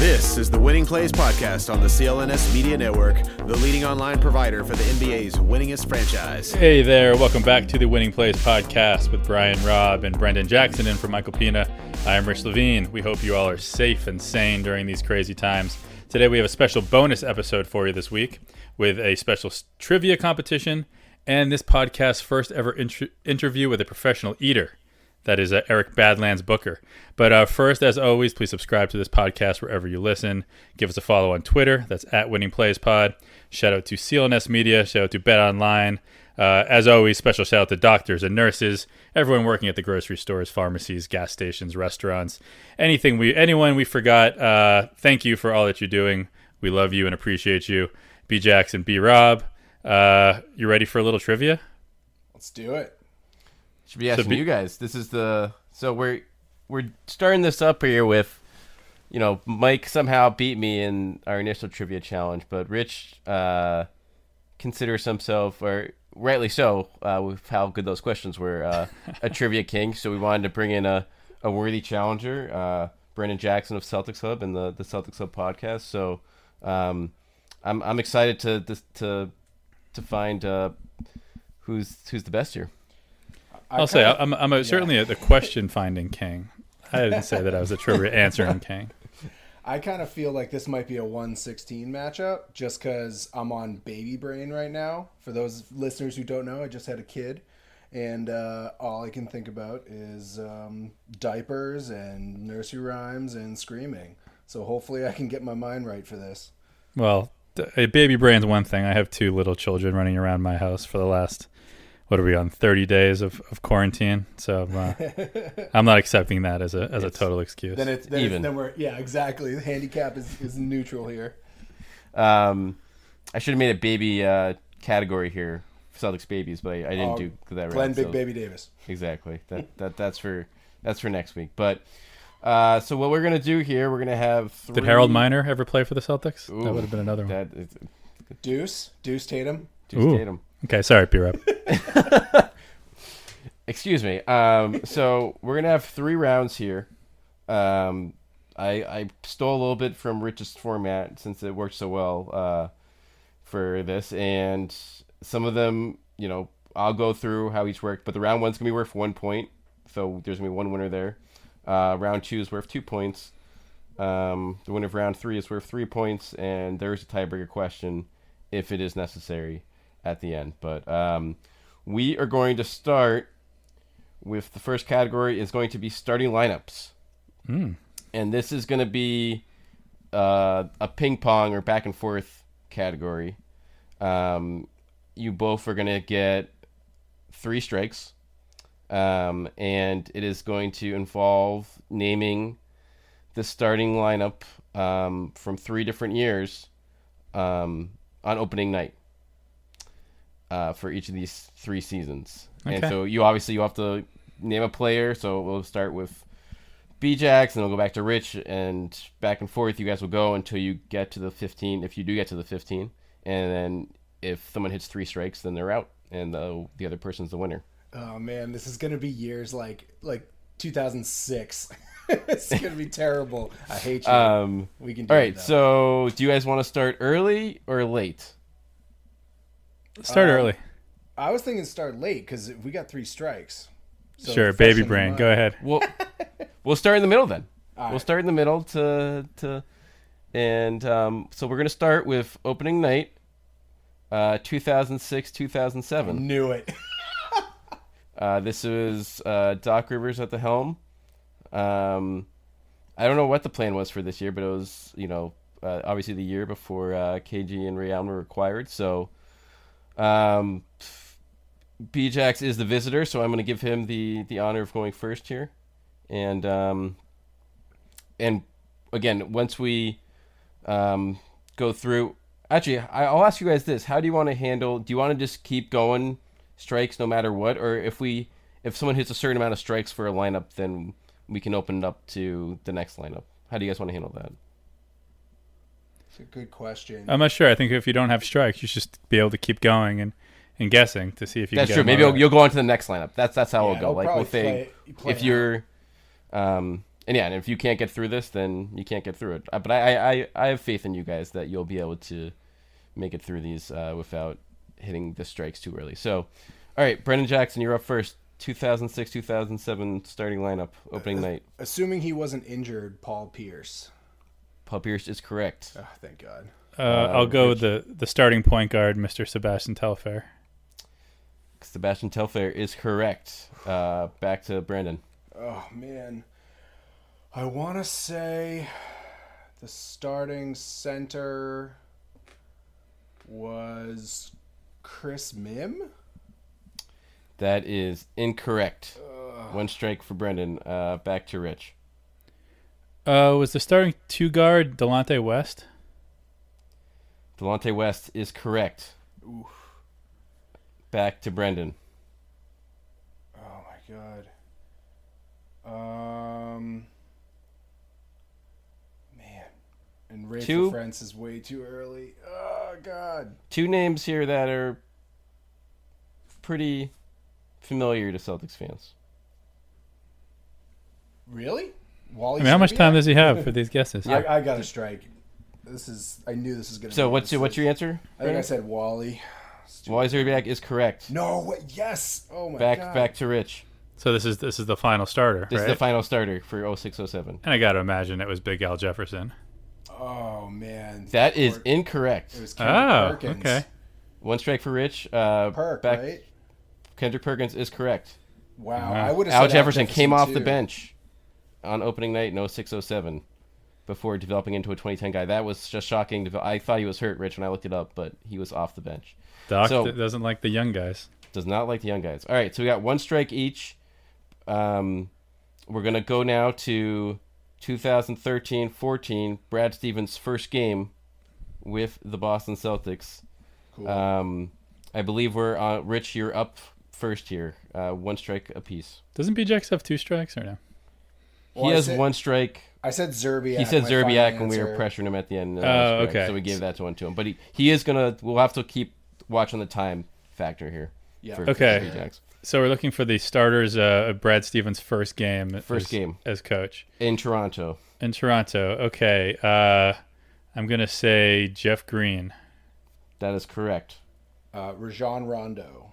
This is the Winning Plays Podcast on the CLNS Media Network, the leading online provider for the NBA's winningest franchise. Hey there, welcome back to the Winning Plays Podcast with Brian Robb and Brendan Jackson in for Michael Pina. I am Rich Levine. We hope you all are safe and sane during these crazy times. Today we have a special bonus episode for you this week with a special trivia competition and this podcast's first ever int- interview with a professional eater. That is uh, Eric Badlands Booker. But uh, first, as always, please subscribe to this podcast wherever you listen. Give us a follow on Twitter. That's at Winning Plays Pod. Shout out to CLNS Media. Shout out to Bet Online. Uh, as always, special shout out to doctors and nurses, everyone working at the grocery stores, pharmacies, gas stations, restaurants, anything we, anyone we forgot. Uh, thank you for all that you're doing. We love you and appreciate you. B Jackson, B Rob. Uh, you ready for a little trivia? Let's do it. Should be asking be- you guys. This is the so we're we're starting this up here with, you know, Mike somehow beat me in our initial trivia challenge, but Rich uh, considers himself, or rightly so, uh, with how good those questions were, uh, a trivia king. So we wanted to bring in a, a worthy challenger, uh, Brendan Jackson of Celtics Hub and the the Celtics Hub podcast. So um, I'm I'm excited to to to, to find uh, who's who's the best here. I'll say I'm, I'm a, certainly a, the question finding king. I didn't say that I was a trivia answering king. I kind of feel like this might be a 116 matchup just because I'm on baby brain right now. For those listeners who don't know, I just had a kid, and uh, all I can think about is um, diapers and nursery rhymes and screaming. So hopefully, I can get my mind right for this. Well, a baby brain's one thing. I have two little children running around my house for the last what are we on 30 days of, of quarantine so uh, i'm not accepting that as a as a total excuse Then it's then, Even. It's, then we're yeah exactly. The handicap is, is neutral here. Um, I should have made a baby uh, category here, Celtics babies, but I, I didn't Oh, do that Glenn right. Big so- Baby Davis. Exactly. That that that's for that's for next week. But uh, so what we're gonna do here, we're gonna have. Three, did harold miner ever play for the celtics Ooh, that would have been another one That is, Deuce, Deuce Tatum. Deuce Ooh. Tatum. Okay sorry p-rep Excuse me. Um, so we're gonna have three rounds here. Um, I I stole a little bit from Rich's format since it worked so well uh, for this, and some of them, you know, I'll go through how each worked. But the round one's gonna be worth one point, so there's gonna be one winner there. Uh, round two is worth two points. Um, the winner of round three is worth three points, and there's a tiebreaker question if it is necessary at the end. But um, we are going to start with the first category is going to be starting lineups. And this is going to be uh, a ping pong or back and forth category. Um, you both are going to get three strikes. Um, and it is going to involve naming the starting lineup um, from three different years um, on opening night uh, for each of these three seasons. And so you obviously you have to name a player. So we'll start with B-Jax, and we'll go back to Rich, and back and forth. You guys will go until you get to the 15. If you do get to the 15, and then if someone hits three strikes, then they're out, and the the other person's the winner. Oh man, this is gonna be years like like 2006. it's gonna be terrible. I hate you. Um, we can. Do all it, So do you guys want to start early or late? Start Uh, early I was thinking start late because we got three strikes. So sure baby in brain go mind. ahead Well, we'll start in the middle then. We'll start in the middle to to, and um, so we're gonna start with opening night, uh, 2006 2007. Knew it. Uh, this is uh, Doc Rivers at the helm. Um, I don't know what the plan was for this year, but it was you know uh, obviously the year before uh, KG and Ray Allen were acquired. So, um, Bjax is the visitor, so I'm going to give him the the honor of going first here, and um, and again once we um, go through. Actually, I'll ask you guys this: How do you want to handle? Do you want to just keep going strikes no matter what, or if we if someone hits a certain amount of strikes for a lineup, then we can open it up to the next lineup? How do you guys want to handle that? It's a good question. I'm not sure. I think if you don't have strikes, you should just be able to keep going and, and guessing to see if you That's can get true. them Maybe you'll, you'll go on to the next lineup. That's that's how Yeah, it'll go. we'll Like probably we'll say, play- play if you're, um, and yeah, and if you can't get through this, then you can't get through it. Uh, But I, I, I- I have faith in you guys that you'll be able to make it through these uh, without hitting the strikes too early. So, all right, Brendan Jackson, you're up first. 2006 2007 starting lineup opening night. Assuming he wasn't injured, Paul Pierce. Paul Pierce is correct. Oh, thank God. Uh, I'll go with the, the starting point guard, Mr. Sebastian Telfair. Sebastian Telfair is correct. Uh, back to Brandon. Oh man, I want to say the starting center was Chris Mihm. That is incorrect. One strike for Brendan. Uh, back to Rich. Uh, was the starting two guard Delonte West? Delonte West is correct. Oof. Back to Brendan. Oh my God. Um, man, and Ray Two. for France is way too early. Oh God. Two names here that are pretty familiar to Celtics fans. Really? Wally. I mean, how much Szczerbiak? time does he have for these guesses? I, I got a strike. This is. I knew this was gonna. So be what's your what's your answer? I think I said Wally. Wally Szczerbiak is correct. No. What? Yes. Oh my Back God. back to Rich. So this is this is the final starter, This right? is the final starter for 0607. and I got to imagine it was Big Al Jefferson. Oh man. That is Or- incorrect. It was Kendrick Oh, Perkins. okay. One strike for Rich. Uh, Perk, back, right? Kendrick Perkins is correct. Wow. Wow. I would have. Al said Jefferson came off the bench on opening night in 0607 before developing into a 2010 guy. That was just shocking. I thought he was hurt, Rich, when I looked it up, but he was off the bench. Doc So- doesn't like the young guys. Does not like the young guys. All right, so we got one strike each. Um, we're going to go now to 2013-14, Brad Stevens' first game with the Boston Celtics. Cool. Um, I believe we're uh, Rich. You're up first here. Uh, one strike apiece. Doesn't BJX have two strikes or no? Well, he I has said- one strike. I said Szczerbiak. He said my final Szczerbiak when we were answer. pressuring him at the end. uh, Oh, that okay. So we gave that to one to him. But he, he is gonna. We'll have to keep watching the time factor here. Yeah. For, Okay. for Ajax. So we're looking for the starters. Uh, of Brad Stevens' first game. First as, game. as coach in Toronto. in Toronto. Okay. Uh, I'm gonna say Jeff Green. That is correct. Uh, Rajon Rondo.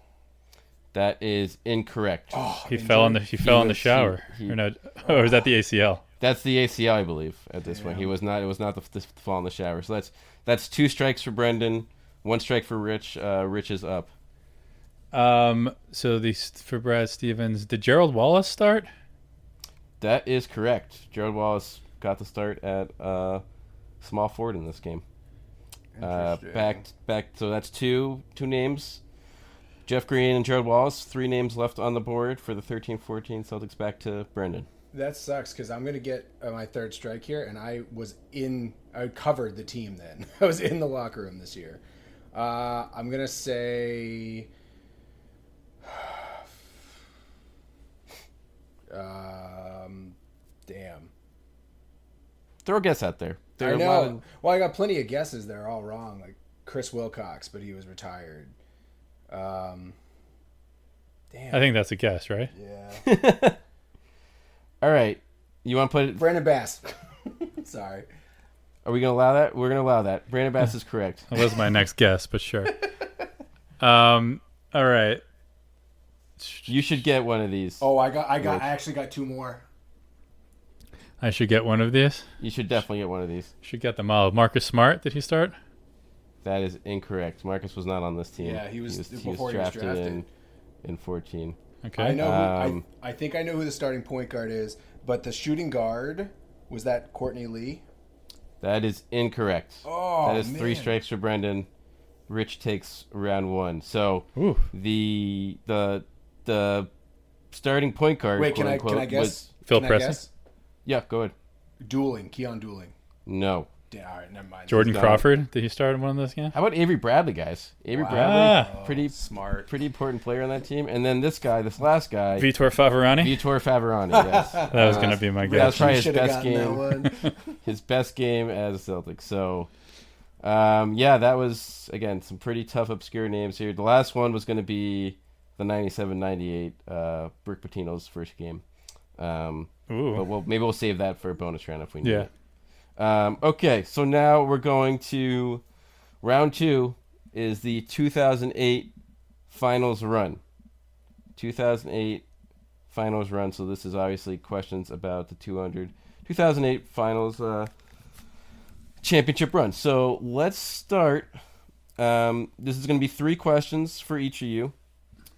That is incorrect. Oh, He fell in the he, fell in the was- he- shower. he- or no? Or is that the ACL? That's the ACL, I believe, at this point. He was not. It was not the, the fall in the shower. So that's that's two strikes for Brendan, one strike for Rich. Uh, Rich is up. Um. So these for Brad Stevens. Did Gerald Wallace start? That is correct. Gerald Wallace got the start at uh, small forward in this game. Uh, Interesting. back back. So that's two two names. Jeff Green and Gerald Wallace. Three names left on the board for the 13-14 Celtics. Back to Brendan. That sucks because I'm gonna get uh, my third strike here, and I was in. I covered the team then. I was in the locker room this year. Uh, I'm gonna say. Um, damn. Throw a guess out there. There I know. of- Well, I got plenty of guesses. They're all wrong. Like Chris Wilcox, but he was retired. Um, damn. I think that's a guess, right? yeah. All right. You want to put it? Brandon Bass. Sorry. Are we gonna allow that? We're gonna allow that. Brandon Bass is correct. That was my next guess, but sure. Um. All right. You should get one of these. Oh, I got. I got. I actually got two more. I should get one of these. You should definitely get one of these. Should get them all. Marcus Smart, did he start? That is incorrect. Marcus was not on this team. Yeah, he was- he was, before he was drafted. in in 14. Okay. I know. Who, Um, I, I think I know who the starting point guard is, but the shooting guard was that Courtney Lee. That is incorrect. Oh, that is three strikes for Brendan. Rich takes round one. So Ooh. the the the starting point guard. Wait, can I quote, can I guess? was- Phil can Pressey? guess? yeah, go ahead. Dueling, Keon Dueling. No. Yeah, all right, never mind. Jordan done. Crawford, did he start in one of those games? How about Avery Bradley, guys? Avery Ah. Bradley, pretty smart. pretty important player on that team. And then this guy, this last guy, Vitor Faverani? Vitor Faverani. Yes, that was going to be my guess. that was probably his best game. his best game as a Celtic. So, um, yeah, that was again some pretty tough, obscure names here. The last one was going to be the 97-98 uh, Brick Pitino's first game. Um, but Ooh. we'll, maybe we'll save that for a bonus round if we need Yeah. it. Um, okay, so now we're going to round two. Is the 2008 finals run? 2008 finals run. So this is obviously questions about the 200 2008 finals uh, championship run. So let's start. Um, this is going to be three questions for each of you.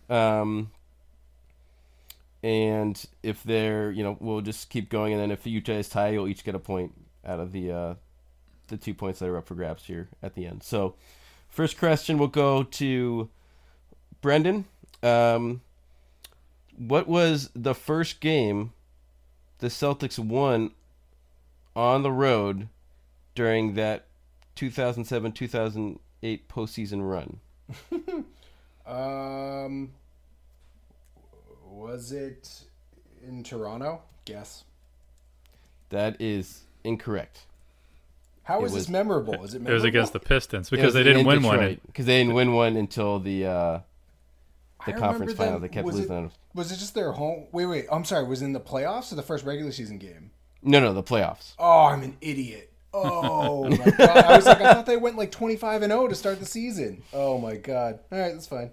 Um, and if they're, you know, we'll just keep going, and then if you guys tie, you'll each get a point out of the uh, the two points that are up for grabs here at the end. So, first question will go to Brendan. Um, what was the first game the Celtics won on the road during that 2007 2008 postseason run? Um, was it in Toronto? Yes. That is incorrect. How was, this memorable? Is it It was against the Pistons It because they didn't in win one. Because they didn't win one until the uh, the I conference final. them- They kept was losing. It, on- was it just their home? Wait, wait. I'm sorry. Was it in the playoffs or the first regular season game? No, no, the playoffs. Oh, I'm an idiot. Oh my god! I was like, I thought they went like 25 and 0 to start the season. Oh my god! All right, that's fine.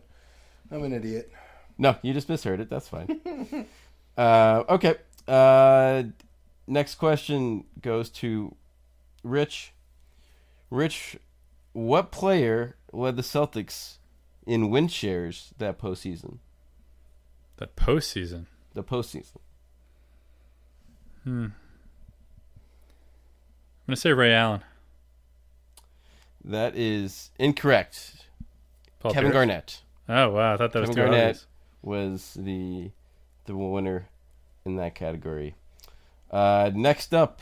I'm an idiot. No, you just misheard it. That's fine. uh, okay. Uh, next question goes to Rich. Rich, what player led the Celtics in win shares that postseason? That postseason. The postseason. Hmm. I'm going to say Ray Allen. That is incorrect. Paul Kevin Pierce. Garnett. Oh, wow. I thought that was Kevin too Garnett obvious. was the the winner in that category. Uh, next up,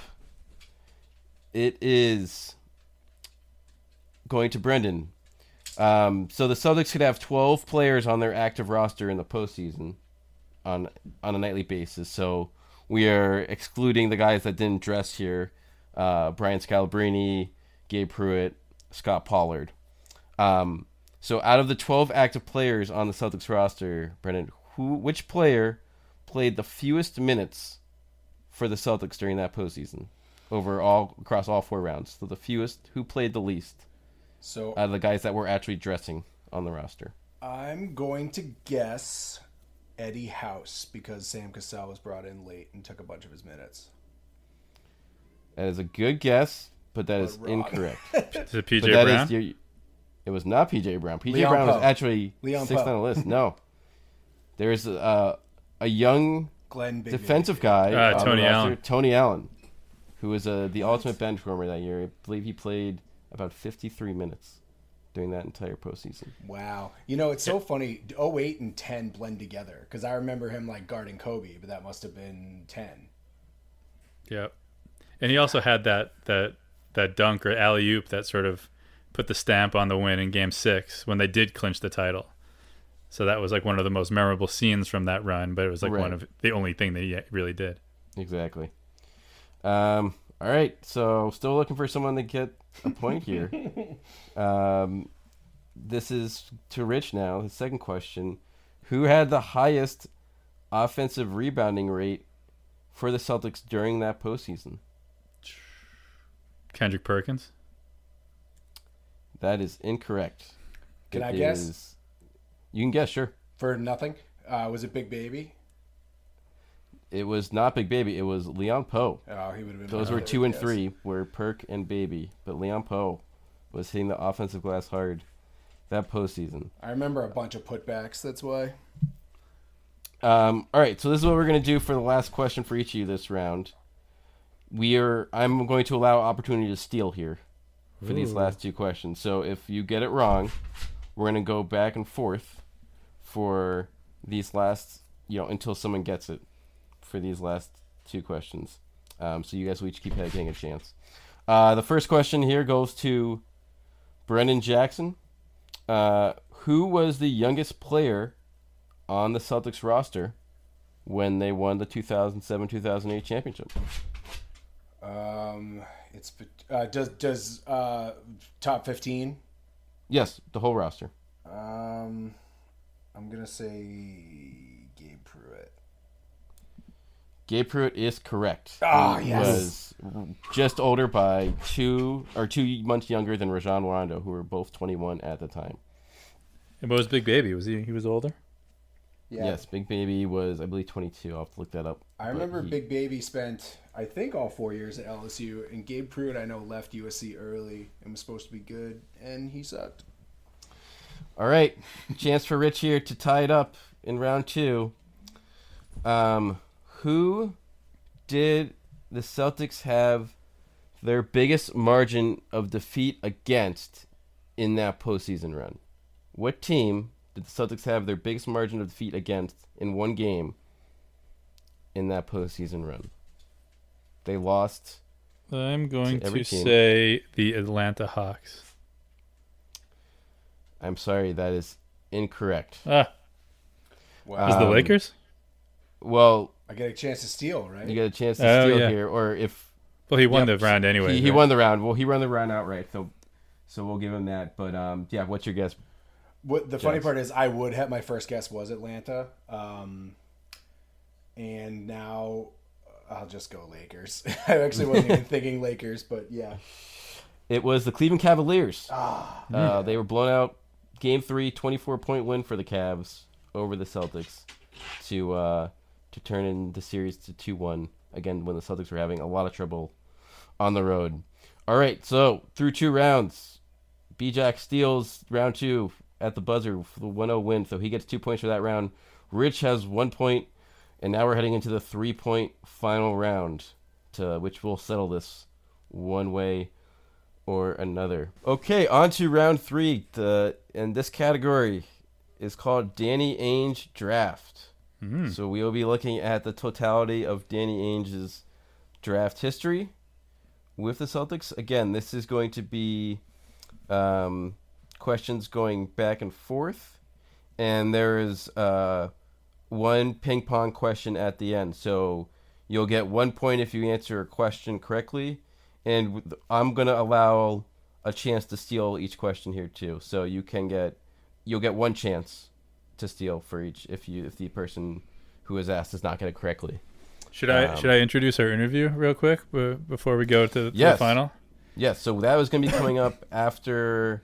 it is going to Brendan. Um, so the Celtics could have 12 players on their active roster in the postseason on on a nightly basis. So we are excluding the guys that didn't dress here: uh, Brian Scalabrine, Gabe Pruitt, Scott Pollard. Um, so out of the 12 active players on the Celtics roster, Brendan, who which player played the fewest minutes for the Celtics during that postseason? Over all across all four rounds. So the fewest, who played the least So out of the guys that were actually dressing on the roster? I'm going to guess Eddie House because Sam Cassell was brought in late and took a bunch of his minutes. That is a good guess, but that is But wrong. incorrect. Is it PJ but that is Brown? your, it was not PJ Brown. PJ Leon Brown was actually Leon sixth Powe. on the list. No, there's a a young Glenn Big defensive guy, on the Tony roster, Allen. Tony Allen, who was uh, the ultimate bench warmer that year. I believe he played about 53 minutes during that entire postseason. Wow. You know, it's so funny. 08 and 10 blend together because I remember him like guarding Kobe, but that must have been 10. Yep. And he also had that that that dunk or alley oop that sort of put the stamp on the win in Game Six when they did clinch the title. So that was like one of the most memorable scenes from that run, but it was like Right. one of the only thing that he really did. Exactly. Um, all right, so still looking for someone to get a point here. um, this is to Rich now. The second question: Who had the highest offensive rebounding rate for the Celtics during that postseason? Kendrick Perkins. That is incorrect. Can It I guess? You can guess, sure. For nothing. Uh, was it Big Baby? it was not Big Baby. It was Leon Powe. Oh, he would have been. Those were two and guess. three, were Perk and Baby. But Leon Powe was hitting the offensive glass hard that postseason. I remember a bunch of putbacks. That's why. Um, all right, so this is what we're going to do for the last question for each of you this round. We are. I'm going to allow opportunity to steal here for these last two questions. So if you get it wrong, we're going to go back and forth for these last, you know, until someone gets it for these last two questions. Um, so you guys will each keep getting a chance. Uh, the first question here goes to Brendan Jackson. Uh, who was the youngest player on the Celtics roster when they won the 2007-2008 championship? Um, it's uh, does does uh, top fifteen. Yes, the whole roster. Um, I'm gonna say Gabe Pruitt. Gabe Pruitt is correct. Ah, He yes. Was just older by two or two months younger than Rajon Rondo, who were both 21 at the time. And what was Big Baby? Was he he was older? Yeah. Yes, Big Baby was, I believe, 22. I'll have to look that up. I remember he- Big Baby spent, I think, all four years at LSU, and Gabe Pruitt, I know, left USC early and was supposed to be good, and he sucked. All right, chance for Rich here to tie it up in round two. Um, who did the Celtics have their biggest margin of defeat against in that postseason run? What team did the Celtics have their biggest margin of defeat against in one game in that postseason run? They lost. I'm going To to say the Atlanta Hawks. I'm sorry, that is incorrect. Ah, Wow. was the Um, Lakers? Well, I get a chance to steal, right? you get a chance to Oh, steal yeah. here, or if Well, he won Yep. the round anyway. He, he right? won the round. Well, he won the round outright, so so we'll give him that. But um, yeah, what's your guess? What the funny Jazz. part is, I would have my first guess was Atlanta, um, and now I'll just go Lakers. I actually wasn't even thinking Lakers, but yeah, It was the Cleveland Cavaliers. Uh, they were blown out. Game three, 24 point win for the Cavs over the Celtics to uh, to turn in the series to two one. Again, when the Celtics were having a lot of trouble on the road. All right, so through two rounds, B-Jack steals round two at the buzzer for the 1-0 win, so he gets two points for that round. Rich has one point, and now we're heading into the three-point final round, to which will settle this one way or another. Okay, on to round three. The and this category is called Danny Ainge Draft. So we will be looking at the totality of Danny Ainge's draft history with the Celtics. Again, this is going to be um, questions going back and forth, and there is uh, one ping pong question at the end. So you'll get one point if you answer a question correctly, and I'm gonna allow a chance to steal each question here too. So you can get you'll get one chance to steal for each if you if the person who is asked does not get it correctly. Should I um, should I introduce our interview real quick b- before we go to, to Yes. the final? Yes, so that was going to be coming up after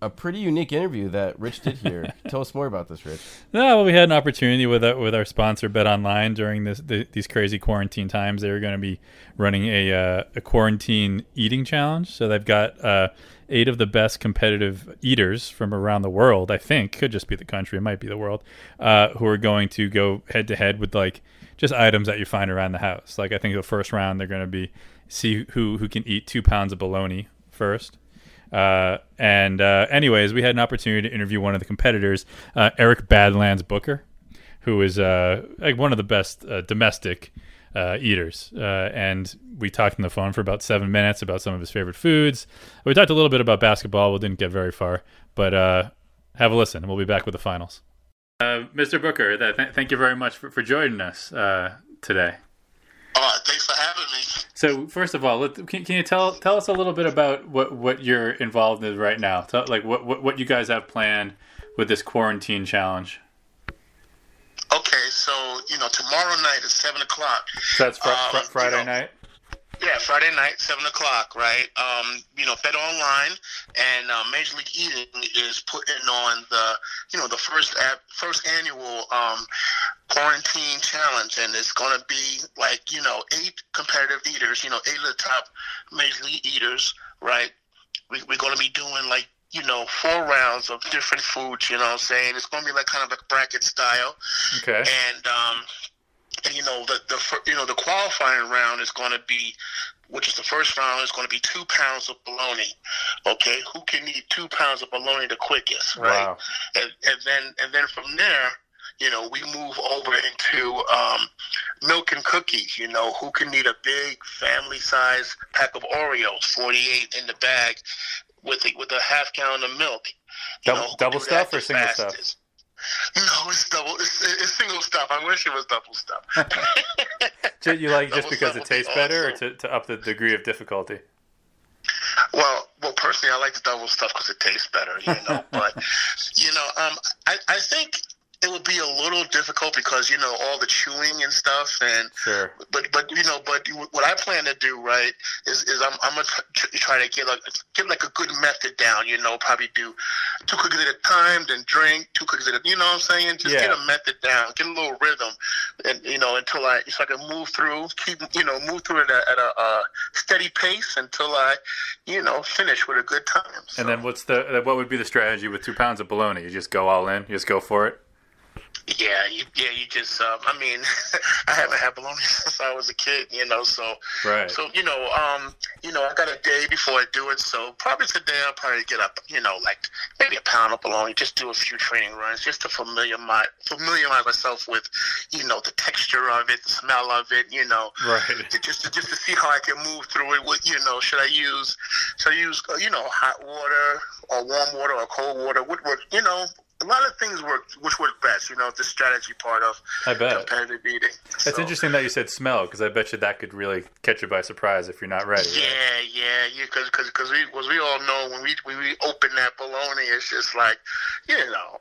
a pretty unique interview that Rich did here. Tell us more about this, Rich. No, well, we had an opportunity with our, with our sponsor Bet Online during this the, these crazy quarantine times. They were going to be running a uh, a quarantine eating challenge. So they've got uh, eight of the best competitive eaters from around the world. I think could just be the country, it might be the world, uh, who are going to go head to head with like just items that you find around the house. Like I think the first round they're going to be see who who can eat two pounds of bologna first. Uh, and uh, anyways, we had an opportunity to interview one of the competitors, uh, Eric Badlands Booker, who is uh, like one of the best uh, domestic uh, eaters. And we talked on the phone for about seven minutes about some of his favorite foods. We talked a little bit about basketball. We didn't get very far, but have a listen. We'll be back with the finals. Uh, Mr. Booker, th- th- thank you very much for, for joining us uh, Oh, thanks for having me. So first of all, can, can you tell tell us a little bit about what, what you're involved in right now? Tell, like what, what what you guys have planned with this quarantine challenge. Okay, so you know tomorrow night at seven o'clock. So that's fr- fr- um, Friday you know, night. Yeah, Friday night, seven o'clock, right? Um, you know, Bet Online and uh, Major League Eating is putting on the, you know, the first ab- first annual um, quarantine challenge, and it's going to be like, you know, eight competitive eaters, you know, eight of the top Major League eaters, right? We, we're going to be doing like you know, four rounds of different foods, you know what I'm saying? It's going to be like kind of a bracket style. Okay. And, um, and you know, the, the, you know, the qualifying round is going to be, which is the first round, is going to be two pounds of bologna. Okay. Who can eat two pounds of bologna the quickest, right? Wow. And, and then, and then from there, you know, we move over into um, milk and cookies. You know, who can eat a big family size pack of Oreos, 48 in the bag, with a, with a half gallon of milk. Double- know, double stuff or single stuff? No, it's double. It's, it's single stuff. I wish it was double stuff. You like just because it would be tastes better, or to, to up the degree of difficulty? Well, well, personally, I like the double stuff because it tastes better, you know. but you know, um, I I think it would be a little difficult because you know all the chewing and stuff, and Sure. but but you know, but what I plan to do right is is I'm I'm gonna try to get like get like a good method down. You know, probably do two cookies at a time, then drink two cookies at a. You know what I'm saying? Just Yeah. get a method down, get a little rhythm, and you know until I so I can move through, keep you know move through it at, at a, uh steady pace until I you know finish with a good time. So, And then what's the what would be the strategy with two pounds of bologna? You just go all in. You just go for it. Yeah, you, yeah, you just um, I mean I haven't had bologna since I was a kid, you know, so. Right. So you know, um, you know, I got a day before I do it. So probably today I'll probably get up, you know, like maybe a pound of bologna, just do a few training runs, just to familiar my familiarize myself with, you know, the texture of it, the smell of it, you know, Right. to- just to, just to see how I can move through it. What you know, should I use should I use you know hot water or warm water or cold water? Would work, you know. A lot of things work, which work best, you know, the strategy part of I bet. competitive eating. That's So- interesting that you said smell because I bet you that could really catch you by surprise if you're not ready. Yeah, right? yeah, yeah. Because cause, cause we, cause we all know when we when we open that bologna, it's just like, you know.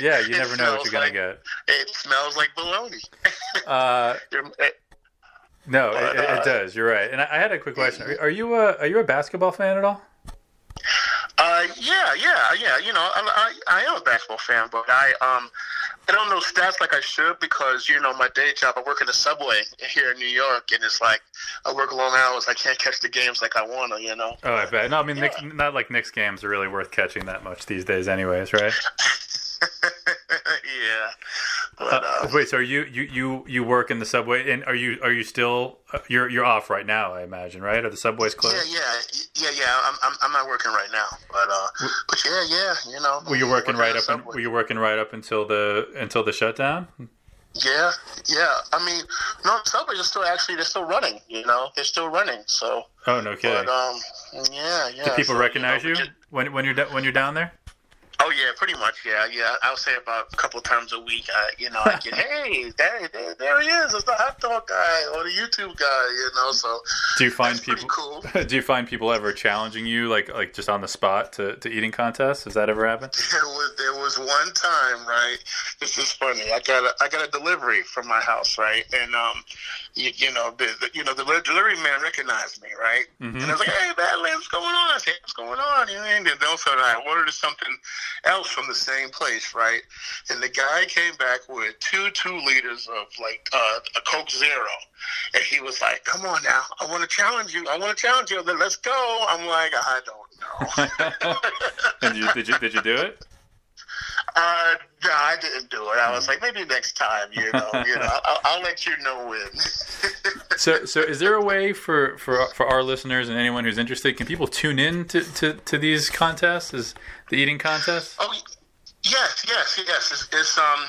Yeah, you never know what you're gonna like- get. It smells like bologna. Uh, eh, no, But, it, it uh, does. You're right. And I, I had a quick question. Are, are you a are you a basketball fan at all? Yeah, yeah, yeah. You know, I, I, I am a basketball fan, but I um I don't know stats like I should because you know my day job. I work in the subway here in New York, and it's like I work long hours. I can't catch the games like I wanna. You know. Oh, I bet. No, I mean, Knicks, not like Knicks games are really worth catching that much these days, anyways, right? yeah. But, Uh, uh, wait, so are you you you you work in the subway, and are you are you still uh, you're you're off right now? I imagine, right? Are the subways closed? Yeah, yeah, yeah, yeah. I'm, I'm, I'm not working right now, but uh, but yeah, yeah. You know, Were you working right up? In, were you working right up until the until the shutdown? Yeah, yeah. I mean, no, subways are still actually they're still running. You know, they're still running. So, Oh, no kidding. but um, yeah, yeah. Do people so, recognize know, you we just- when when you're when you're down there? Oh yeah, pretty much. Yeah, yeah. I'll say about a couple times a week. I, you know, I get, hey, there, there, there he is. It's the hot dog guy or the YouTube guy. You know, so Do you find people? cool. Do you find people ever challenging you, like like just on the spot to, to eating contests? Has that ever happened? There was there was one time, right? This is funny. I got a I got a delivery from my house, right? And um, you, you know the, the you know the delivery man recognized me, right? And I was like, "Hey, Badlands, what's going on?" I said, "What's going on?" And then also I ordered something else from the same place, right? And the guy came back with two two liters of like uh, a Coke Zero, and he was like, "Come on now, I want to challenge you. I want to challenge you. Then let's go." I'm like, "I don't know." And you, did you did you do it? Uh, no, I didn't do it. I was like, maybe next time, you know, you know, I'll, I'll let you know when. So so is there a way for for for our listeners and anyone who's interested? Can people tune in to to, to these contests? Is the eating contest? oh, yes, yes, yes. It's, it's um,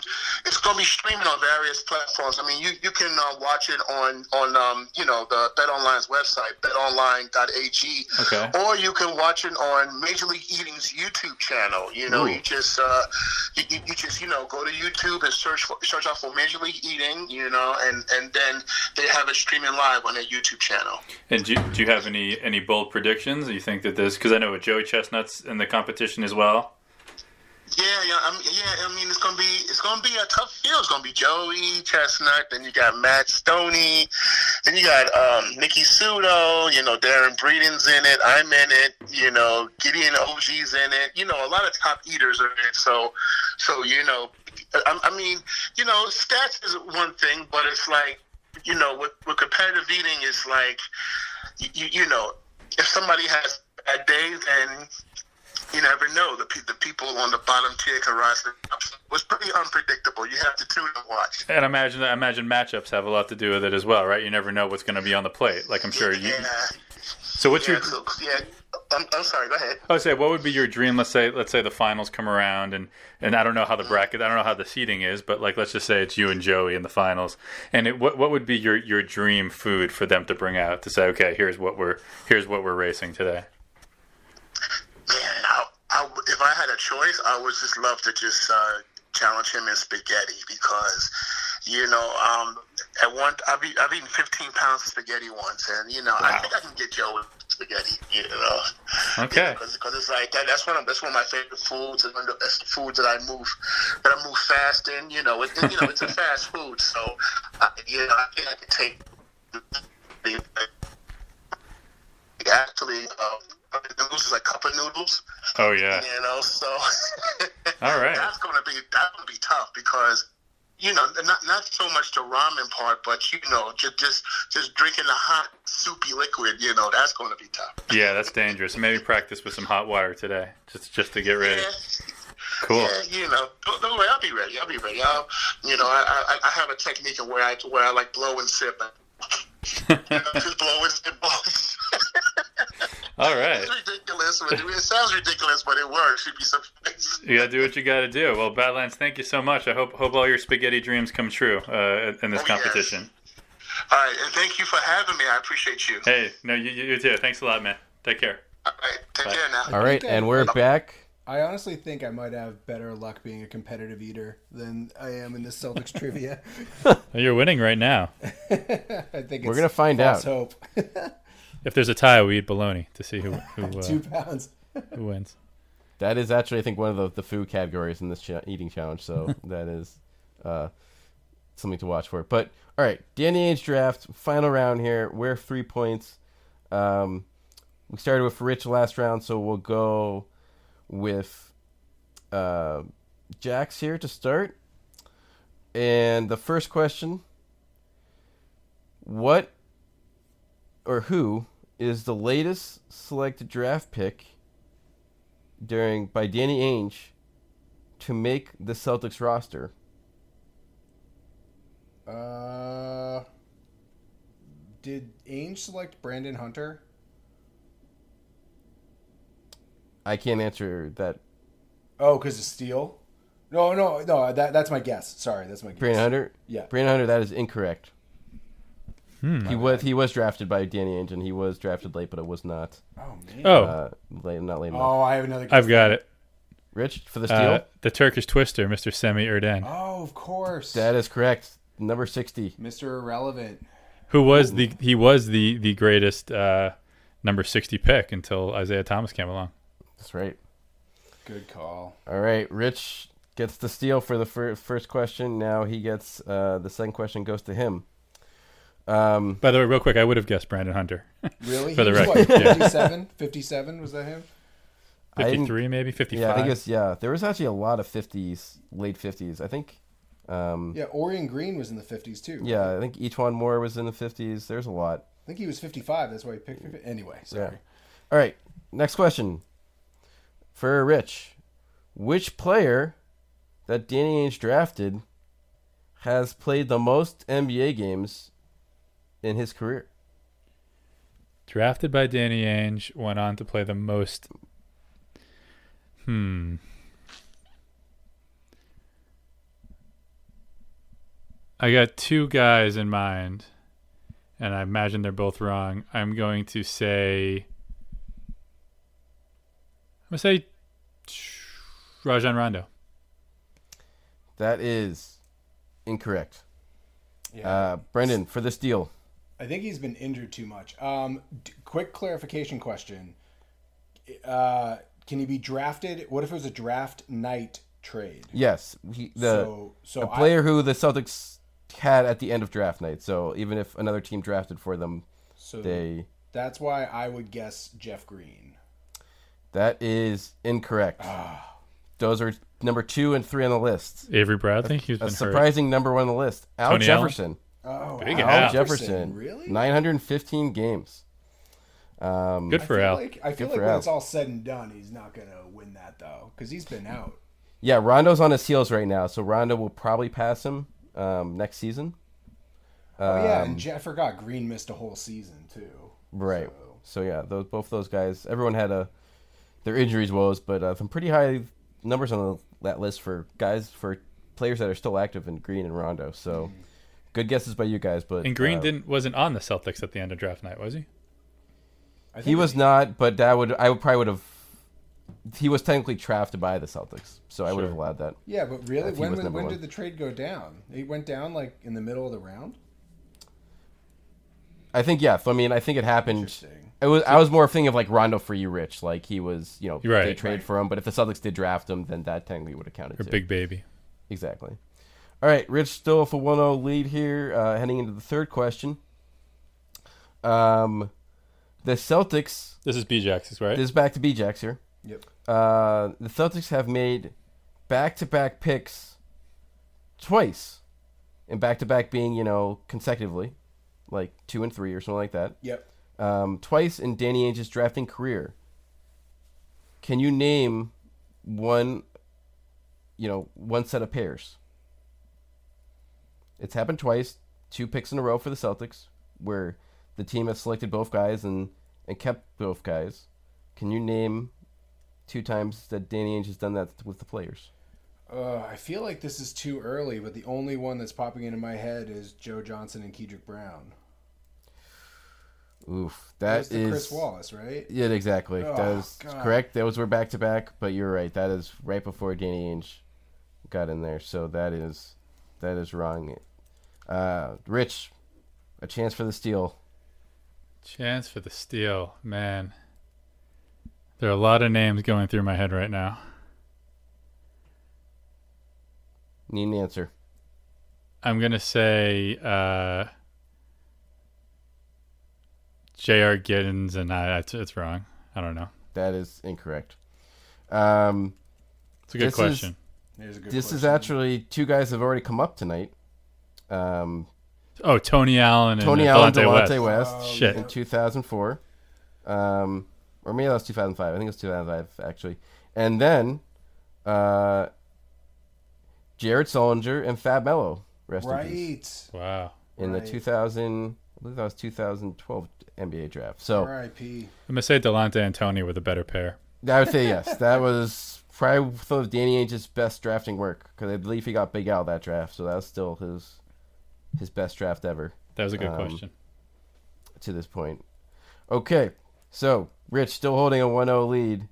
it's going to be streaming on various platforms. I mean, you you can uh, watch it on on um, you know, the Bet Online's website, betonline.ag. Okay. Or you can watch it on Major League Eating's YouTube channel. You know, Ooh. you just uh, you, you, you just you know go to YouTube and search for search out for Major League Eating. You know, and and then they have it streaming live on their YouTube channel. And do you, do you have any any bold predictions? Do you think that this? Because I know with Joey Chestnut's in the competition as well. Yeah, yeah, I mean, yeah. I mean, it's gonna be it's gonna be a tough field. It's gonna be Joey Chestnut, then you got Matt Stonie, then you got um, Nikki Sudo. You know, Darron Breeden's in it. I'm in it. You know, Gideon Oji's in it. You know, a lot of top eaters are in it. So, so you know, I, I mean, you know, stats is one thing, but it's like, you know, with, with competitive eating, it's like, you, you know, if somebody has bad days, then you never know. The, pe- the people on the bottom tier can rise to the top. So pretty unpredictable. You have to tune and watch. And imagine I imagine matchups have a lot to do with it as well, right? You never know what's going to be on the plate. Like I'm sure you. Yeah. So what's yeah, your? so, yeah. I'm, I'm sorry. Go ahead. I would say, what would be your dream? Let's say, let's say the finals come around, and and I don't know how the bracket, I don't know how the seating is, but like, let's just say it's you and Joey in the finals, and it, what what would be your your dream food for them to bring out to say, okay, here's what we're here's what we're racing today. Man, I, I, if I had a choice, I would just love to just uh, challenge him in spaghetti because, you know, um, at one I've, eat, I've eaten 15 pounds of spaghetti once, and you know, I think I can get Joe with spaghetti. You know, Okay. because it's like that, that's one of that's one of my favorite foods, and one of the that's the foods that I move that I move fast in. You know, it, you know, it's a fast food, so uh, you know, I think I can take. The, actually, uh, noodles is like cup of noodles. Oh yeah. You know, so All right. that's gonna be that's gonna be tough because you know not not so much the ramen part, but you know just just just drinking the hot soupy liquid. You know that's gonna be tough. Yeah, that's dangerous. Maybe practice with some hot water today, just just to get ready. Yeah, Cool. yeah, you know, don't, don't worry, I'll be ready. I'll be ready. I'll, you know, I, I I have a technique where I where I like blow and sip. You know, just blow and sip. All right. It's ridiculous. It sounds ridiculous, but it works. You'd be surprised. You gotta do what you gotta do. Well, Badlands, thank you so much. I hope hope all your spaghetti dreams come true uh, in this Oh, yes. competition. All right, and thank you for having me. I appreciate you. Hey, no, you, you you too. Thanks a lot, man. Take care. All right, take care now. All right, and we're back. I honestly think I might have better luck being a competitive eater than I am in this Celtics trivia. You're winning right now. I think We're it's gonna find false out. Hope. If there's a tie, we eat bologna to see who who, uh, Two pounds. who wins. That is actually, I think, one of the, the food categories in this cha- eating challenge. So that is uh, something to watch for. But all right, Danny Ainge draft final round here. We're three points. Um, we started with Rich last round, so we'll go with uh, Jax here to start. And the first question: What or who is the latest selected draft pick during by Danny Ainge to make the Celtics roster? Uh, did Ainge select Brandon Hunter? I can't answer that. Oh, because of Steele? No, no, no. That that's my guess. Sorry, that's my guess. Brandon Hunter. Yeah. Brandon Hunter. That is incorrect. He was he was drafted by Danny Ainge, and he was drafted late, but it was not Oh man. Oh, uh, late, not late enough. Oh, I have another. Guess. I've got it. Rich for the steal. Uh, the Turkish Twister, Mr. Semih Erden, Oh, of course. that is correct. Number sixty. Mr. Irrelevant. who was the he was the the greatest uh, number sixty pick until Isaiah Thomas came along. That's right. Good call. All right, Rich gets the steal for the fir- first question. Now he gets uh, the second question goes to him. Um, By the way, real quick, I would have guessed Brandon Hunter, Really? For the He was record, what, yeah. 57? 57? Was that him? I didn't- fifty three maybe fifty five. yeah, I think it's yeah. There was actually a lot of fifties, late fifties. I think. Um, Yeah, Orien Greene was in the 50s too. yeah, I think each one more was in the fifties. There's a lot. I think he was 55. That's why he picked 50. Anyway, sorry. Yeah. All right, next question for Rich. Which player that Danny Ainge drafted has played the most NBA games in his career? Drafted by Danny Ainge, went on to play the most. Hmm. I got two guys in mind, and I imagine they're both wrong. I'm going to say. I'm going to say Rajon Rondo. That is incorrect. Yeah. Uh, Brendan, for this deal, I think he's been injured too much. Um, d- quick clarification question. Uh, Can he be drafted? What if it was a draft night trade? Yes, he, the so, so a I- player who the Celtics had at the end of draft night. So even if another team drafted for them, so they that's why I would guess Jeff Green. that is incorrect. Ah. Those are number two and three on the list. Avery Bradley. He's A been hurt. surprising number one on the list. Al Tony Allen? Jefferson. Oh, Big Al Al. Jefferson. Really? 915 games. Um, Good for feel Al. like I feel Good like for when Al. it's all said and done, he's not gonna win that though, because he's been out. yeah, Rondo's on his heels right now, so Rondo will probably pass him um, next season. Oh yeah, Um, and Je- I forgot Green missed a whole season too. Right. So- So yeah, those both those guys. Everyone had a their injuries woes, but uh, some pretty high numbers on the, that list for guys for players that are still active in Green and Rondo. So good guesses by you guys, but And Green uh, didn't wasn't on the Celtics at the end of draft night, was he? He was it- not, but that would I would probably would have. He was technically drafted by the Celtics, so I would have allowed that. Yeah, but really, when was when, when did the trade go down? It went down like in the middle of the round. I think yeah. I mean, I think it happened. Interesting. It was I was more thinking of like Rondo for you, Rich. Like he was, you know, right. they traded for him, but if the Celtics did draft him, then that technically would have counted Or too. Big Baby. Exactly. All right, Rich still with a 1-0 lead here, uh, heading into the third question. Um, the Celtics. This is B-Jax's, right? This is back to B-Jacks here. Yep. Uh, the Celtics have made back-to-back picks twice, and back-to-back being you know consecutively, like two and three or something like that. Yep. Um, twice in Danny Ainge's drafting career. Can you name one? You know, one set of pairs. It's happened twice, two picks in a row for the Celtics, where the team has selected both guys and and kept both guys. Can you name two times that Danny Ainge has done that with the players? Uh, I feel like this is too early, but the only one that's popping into my head is Joe Johnson and Kedrick Brown. Oof, that That's the is Chris Wallace, right? Yeah, exactly. Oh, that is God. correct. Those were back to back, but you're right. That is right before Danny Ainge got in there. So that is that is wrong. Uh, Rich, a chance for the steal. Chance for the steal, man. There are a lot of names going through my head right now. Need an answer. I'm gonna say uh, J.R. Giddens, and I, it's, it's wrong. I don't know. That is incorrect. Um, It's a good This is- question. A good this is actually two guys have already come up tonight. Um, oh, Tony Allen and Tony Allen, Delonte Delonte West. West, Oh, Shit. in 2004. Um, or maybe that was 2005. I think it was 2005 actually. And then, uh, Jared Sullinger and Fab Melo. Rest in peace. Wow. In Right. the 2000, I believe that was 2012 NBA draft. So R.I.P. I'm gonna say Delonte and Tony were the better pair. I would say yes. That was probably some of Danny Ainge's best drafting work because I believe he got Big Al that draft. So that was still his his best draft ever. That was a good Um, question. to this point. Okay, so Rich still holding a 1-0 lead.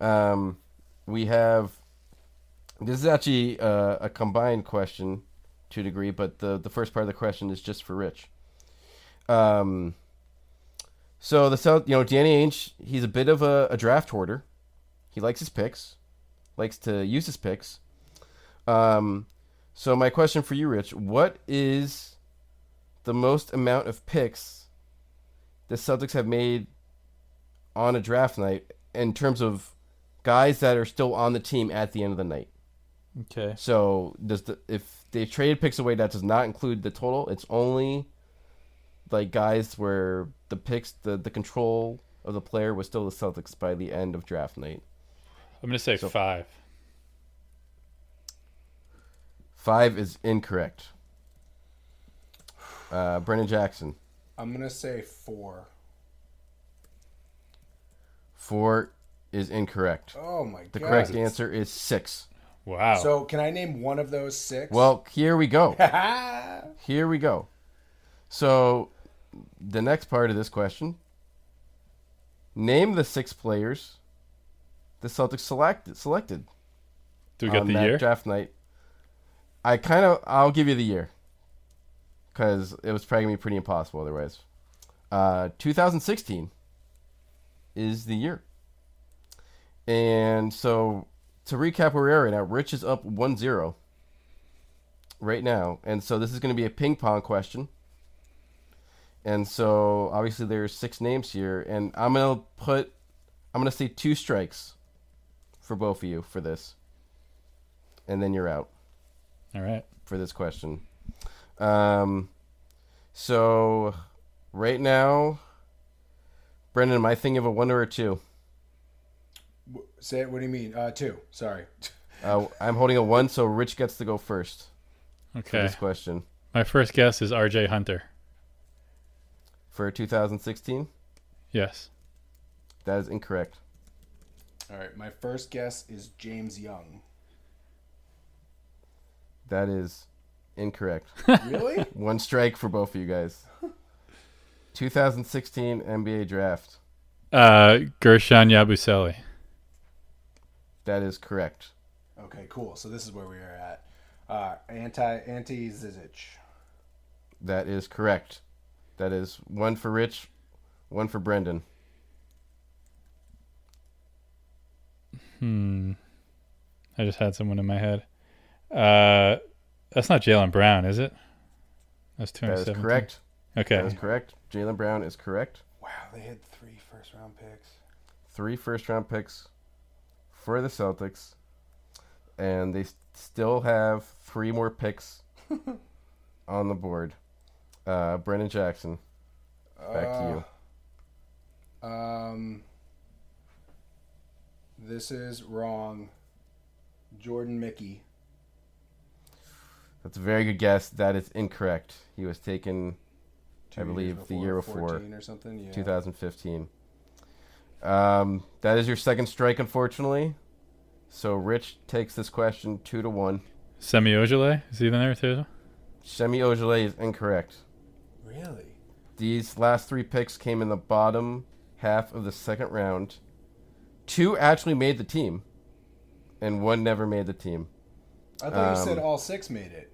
Um, we have this is actually uh, a combined question to a degree, but the the first part of the question is just for Rich. Um, so the South, you know, Danny Ainge, he's a bit of a, a draft hoarder. He likes his picks, likes to use his picks. Um, so my question for you, Rich, what is the most amount of picks the Celtics have made on a draft night in terms of guys that are still on the team at the end of the night. Okay. So does the if they traded picks away, that does not include the total. It's only like guys where the picks, the the control of the player was still the Celtics by the end of draft night. I'm gonna say So- five. Five is incorrect. Uh, Brendan Jackson. I'm gonna say four. Four is incorrect. Oh my The god. correct answer is six. Wow. So can I name one of those six? Well, here we go. Here we go. So, the next part of this question name the six players the Celtics selected selected do we get on the that year? draft night. I kind of I'll give you the year because it was probably gonna be pretty impossible otherwise. Uh, 2016 is the year, And so to recap where we are right now, Rich is up 1-0 right now. And so this is going to be a ping pong question. And so obviously there's six names here and I'm going to put I'm going to say two strikes for both of you for this. And then you're out All right. for this question. Um, so right now, Brendan, am I thinking of a one or a two? Say it. What do you mean? Uh, two. Sorry. Uh, I'm holding a one, so Rich gets to go first for Okay. this question My first guess is R.J. Hunter. for 2016. Yes. That is incorrect. All right. My first guess is James Young. That is incorrect. Really? one strike for both of you guys. 2016 NBA draft. Uh, Guerschon Yabusele. That is correct. okay. Cool. So this is where we are at. Uh, Ante Ante Zizic. That is correct. That is one for Rich, one for Brendan. Hmm. I just had someone in my head. Uh, that's not Jaylen Brown, is it? That's That is 217. correct. Okay. That is correct. Jaylen Brown is correct. Wow. They had three first round picks. Three first round picks for the Celtics. And they still have three more picks on the board. Uh, Brendan Jackson, back to you. Um. This is wrong. Jordan Mickey. That's a very good guess. That is incorrect. He was taken Two I years believe the year before. or something. Yeah. 2015. Um, that is your second strike, unfortunately. So Rich takes this question two to one. Semi Ojeleye? Is he in there too? Shemi Ojeleye is incorrect. Really? These last three picks came in the bottom half of the second round. Two actually made the team, and one never made the team. I thought you said Um, all six made it.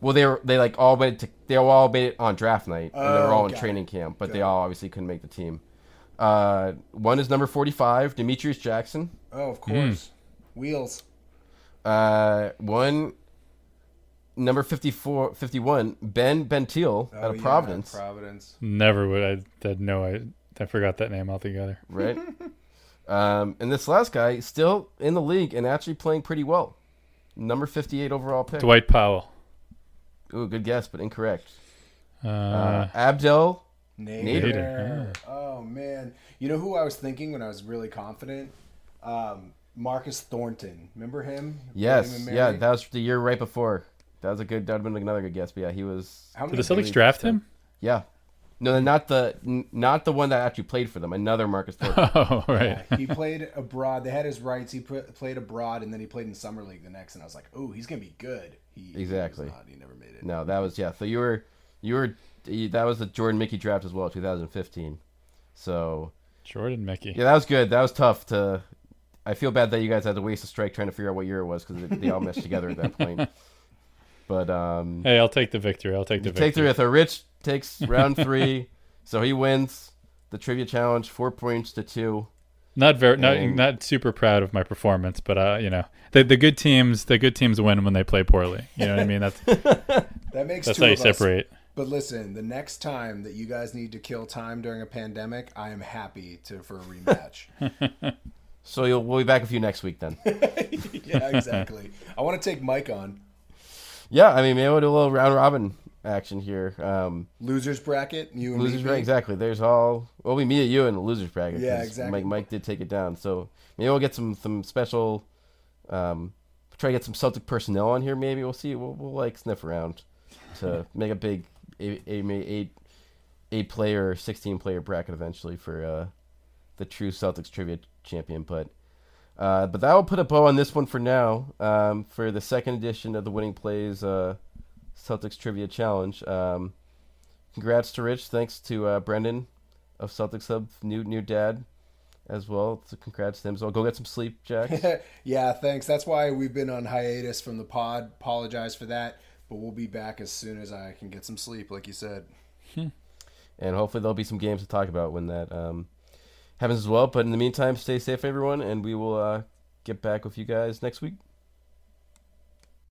Well, they were they like all made to, they all made it on draft night, and they were all in got training camp, but Got they it. all obviously couldn't make the team. Uh, one is number forty-five, Demetrius Jackson. Oh, of course. Wheels. Uh, one number 54, 51, Ben Bentil Oh, out of yeah, Providence, Providence. Never would I had no I I forgot that name altogether. right? um, and this last guy still in the league and actually playing pretty well. Number fifty-eight overall pick. Dwight Powell. Ooh, good guess, but incorrect. Uh, Uh, Abdel. Nader. Nader, Oh man, you know who I was thinking when I was really confident? Um, Marcus Thornton. Remember him? Yes, yeah, that was the year right before. That was a good. That would have been another good guess. But yeah, he was. How did many? the Celtics really draft good. him? Yeah, no, not the not the one that actually played for them. Another Marcus Thornton. Oh, right. he played abroad. They had his rights. He put, played abroad, and then he played in summer league the next. And I was like, "Oh, he's gonna be good." He he Exactly. not. He never made it. no, that was yeah. So you were you were you- that was the Jordan Mickey draft as well, 2015. So Jordan Mickey. yeah, that was good. That was tough to. I feel bad that you guys had to waste a strike trying to figure out what year it was because they all meshed together at that point. But um, Hey, I'll take the victory. I'll take the victory. take three victory. with a Rich takes round three, so he wins the trivia challenge, four points to two. Not very, not And- not super proud of my performance, but uh, you know, the the good teams, the good teams win when they play poorly. You know what I mean? That's That makes that's two how you of us. separate. But listen, the next time that you guys need to kill time during a pandemic, I am happy to for a rematch. So you'll, we'll be back with you next week then. yeah, exactly. I want to take Mike on yeah, I mean maybe we'll do a little round robin action here. Um, losers bracket. You and losers me, bracket, exactly. There's all well, we me and you in the losers bracket. Yeah, exactly. Mike, Mike did take it down, so maybe we'll get some some special. Um, try to get some Celtic personnel on here. Maybe we'll see. We'll, we'll like sniff around to make a big eight eight eight, eight player, sixteen player bracket eventually for uh, the true Celtics trivia champion. But uh, but that will put a bow on this one for now. Um, for the second edition of the Winning Plays uh, Celtics Trivia Challenge. Um, congrats to Rich. Thanks to uh, Brendan of Celtics Hub, new new dad, as well. So congrats to him. So go get some sleep, Jack. yeah, thanks. That's why we've been on hiatus from the pod. Apologize for that, but we'll be back as soon as I can get some sleep, like you said. and hopefully there'll be some games to talk about when that um, happens as well. But in the meantime, stay safe, everyone, and we will uh, get back with you guys next week.